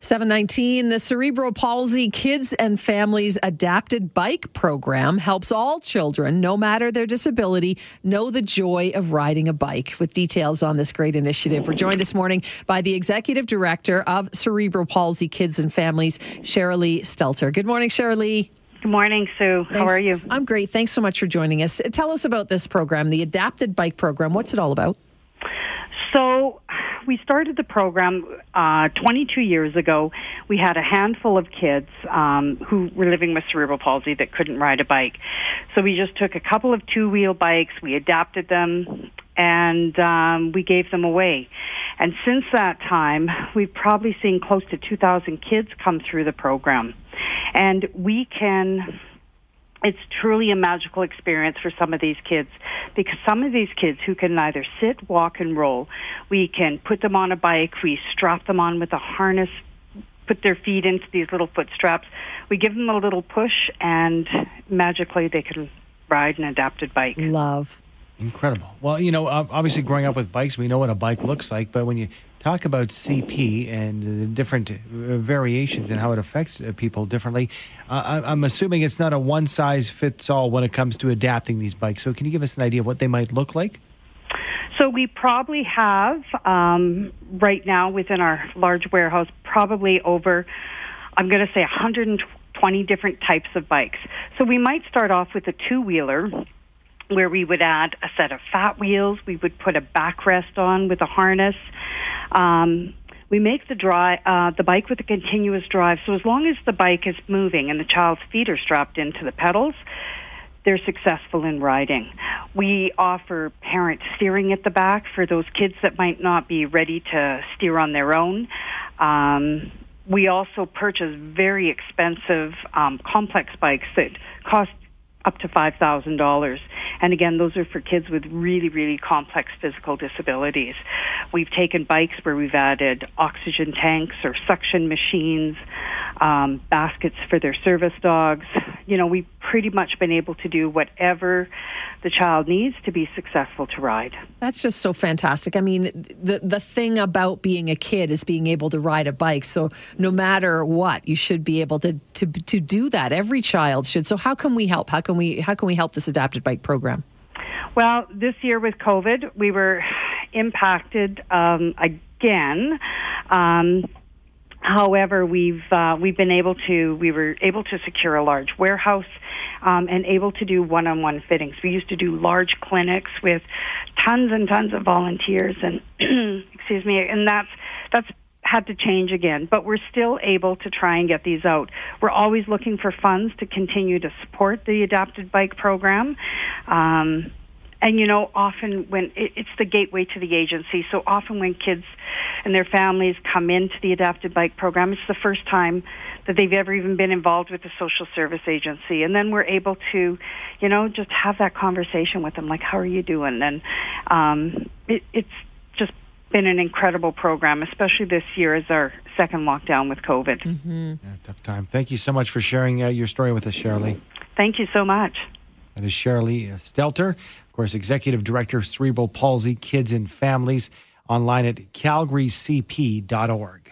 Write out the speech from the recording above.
719, the Cerebral Palsy Kids and Families Adapted Bike Program helps all children, no matter their disability, know the joy of riding a bike. With details on this great initiative, we're joined this morning by the Executive Director of Cerebral Palsy Kids and Families, Sherilee Stelter. Good morning, Sherilee. Good morning, Sue. Thanks. How are you? I'm great. Thanks so much for joining us. Tell us about this program, the Adapted Bike Program. What's it all about? We started the program uh, 22 years ago. We had a handful of kids um, who were living with cerebral palsy that couldn't ride a bike. So we just took a couple of two-wheel bikes, we adapted them, and um, we gave them away. And since that time, we've probably seen close to 2,000 kids come through the program. And we can it's truly a magical experience for some of these kids because some of these kids who can neither sit, walk, and roll, we can put them on a bike, we strap them on with a harness, put their feet into these little foot straps, we give them a little push, and magically they can ride an adapted bike. Love. Incredible. Well, you know, obviously growing up with bikes, we know what a bike looks like, but when you talk about CP and the different uh, variations and how it affects uh, people differently. Uh, I'm assuming it's not a one size fits all when it comes to adapting these bikes. So, can you give us an idea of what they might look like? So we probably have um, right now within our large warehouse probably over, I'm going to say 120 different types of bikes. So we might start off with a two wheeler where we would add a set of fat wheels. We would put a backrest on with a harness. Um, we make the uh, the bike with a continuous drive. So as long as the bike is moving and the child's feet are strapped into the pedals, they're successful in riding. We offer parent steering at the back for those kids that might not be ready to steer on their own. Um, we also purchase very expensive um, complex bikes that cost up to $5,000. And again, those are for kids with really, really complex physical disabilities. We've taken bikes where we've added oxygen tanks or suction machines, um, baskets for their service dogs. You know, we've pretty much been able to do whatever the child needs to be successful to ride. That's just so fantastic. I mean, the the thing about being a kid is being able to ride a bike. So no matter what, you should be able to to to do that. Every child should. So how can we help? How can we how can we help this adapted bike program? Well, this year with COVID, we were impacted um, again. Um, However, we've uh, we've been able to we were able to secure a large warehouse um, and able to do one-on-one fittings. We used to do large clinics with tons and tons of volunteers, and excuse me, and that's that's had to change again, but we're still able to try and get these out. We're always looking for funds to continue to support the adapted bike program. Um, and you know, often when it, it's the gateway to the agency, so often when kids and their families come into the adapted bike program, it's the first time that they've ever even been involved with the social service agency. And then we're able to, you know, just have that conversation with them, like, how are you doing? And um, it, it's just been an incredible program, especially this year as our second lockdown with COVID. Mm-hmm. Yeah, tough time. Thank you so much for sharing uh, your story with us, Sherilee. Thank you so much. That is Sherilee Stelter course, Executive Director, Cerebral Palsy Kids and Families, online at calgarycp.org.